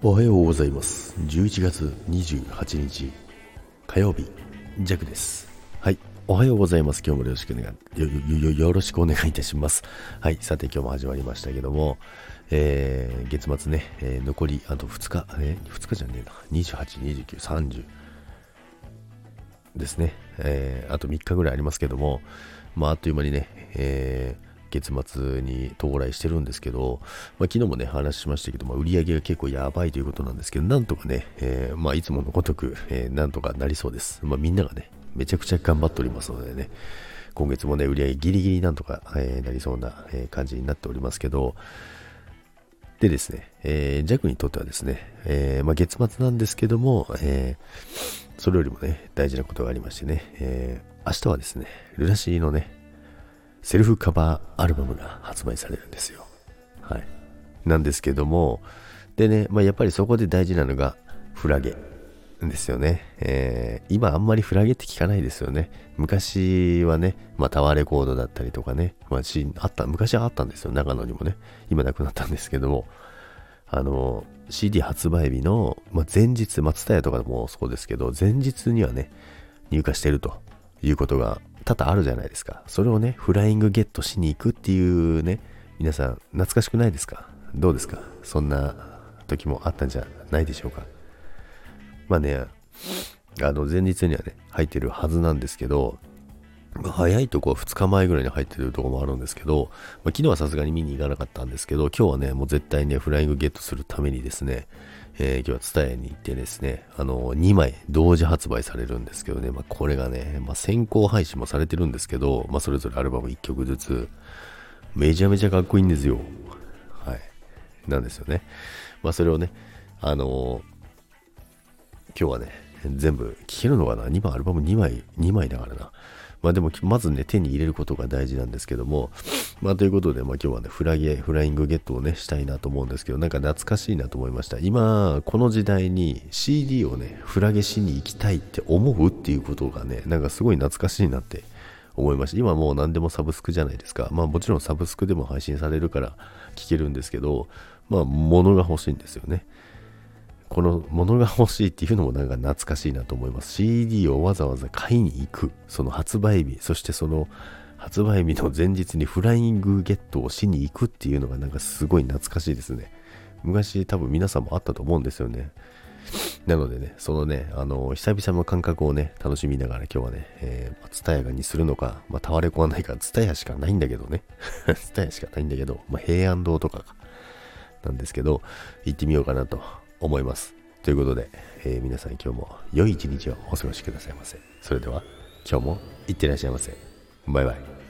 おはようございます。11月28日火曜日、ジャクです。はい。おはようございます。今日もよろしくお願い、よ、よ、よ、よろしくお願いいたします。はい。さて今日も始まりましたけども、えー、月末ね、えー残りあと2日、えー、2日じゃねえな。28、29、30ですね。えーあと3日ぐらいありますけども、まああっという間にね、えー月末に到来してるんですけど、まあ、昨日もね、話しましたけど、まあ、売り上げが結構やばいということなんですけど、なんとかね、えーまあ、いつものごとく、えーなんとかなりそうです。まあ、みんながね、めちゃくちゃ頑張っておりますのでね、今月もね、売り上げギリギリなんとか、えーなりそうな、え感じになっておりますけど、でですね、えー、ジャックにとってはですね、えーまあ、月末なんですけども、えーそれよりもね、大事なことがありましてね、え明日はですね、ルナシーのね、セルフカバーアルバムが発売されるんですよ。はい。なんですけども、でね、まあ、やっぱりそこで大事なのがフラゲですよね。えー今あんまりフラゲって聞かないですよね。昔はね、まあ、タワーレコードだったりとかね、まあ、あった、昔はあったんですよ。長野にもね。今なくなったんですけども、あの、CD 発売日の、まあ、前日、松田屋とかもそうですけど、前日にはね、入荷してるということが多々あるじゃないですか。それをね、フライングゲットしに行くっていうね、皆さん懐かしくないですか？どうですか？そんな時もあったんじゃないでしょうか。まあね、あの、前日にはね、入ってるはずなんですけど、早いとこは2日前ぐらいに入ってるとこもあるんですけど、まあ、昨日はさすがに見に行かなかったんですけど、今日はね、もう絶対ね、フライングゲットするためにですね、えー今日はツタヤに行ってですね、あの、2枚同時発売されるんですけどね、まあ、これがね、まあ、先行配信もされてるんですけど、まあ、それぞれアルバム1曲ずつ、めちゃめちゃかっこいいんですよ。はい。なんですよね。まあ、それをね、あの今日はね、全部聴けるのかな ?2 枚、アルバム2枚、2枚だからな。まあでも、まずね、手に入れることが大事なんですけども、まあということで、まあ今日はね、フラゲ、フライングゲットをね、したいなと思うんですけど、なんか懐かしいなと思いました。今、この時代に CD をね、フラゲしに行きたいって思うっていうことがね、なんかすごい懐かしいなって思いました。今もう何でもサブスクじゃないですか。まあもちろんサブスクでも配信されるから聞けるんですけど、まあ物が欲しいんですよね。この物が欲しいっていうのもなんか懐かしいなと思います。CD をわざわざ買いに行く。その発売日、そしてその発売日の前日にフライングゲットをしに行くっていうのがなんかすごい懐かしいですね。昔多分皆さんもあったと思うんですよね。なのでね、そのね、あの、久々の感覚をね、楽しみながら今日はね、えー、ツタヤがにするのか、まあ、タワレコはないから、ツタヤしかないんだけどね。ツタヤしかないんだけど、まあ、平安堂とかなんですけど、行ってみようかなと思います。ということで、えー皆さん今日も良い一日をお過ごしくださいませ。それでは、今日もいってらっしゃいませ。バイバイ。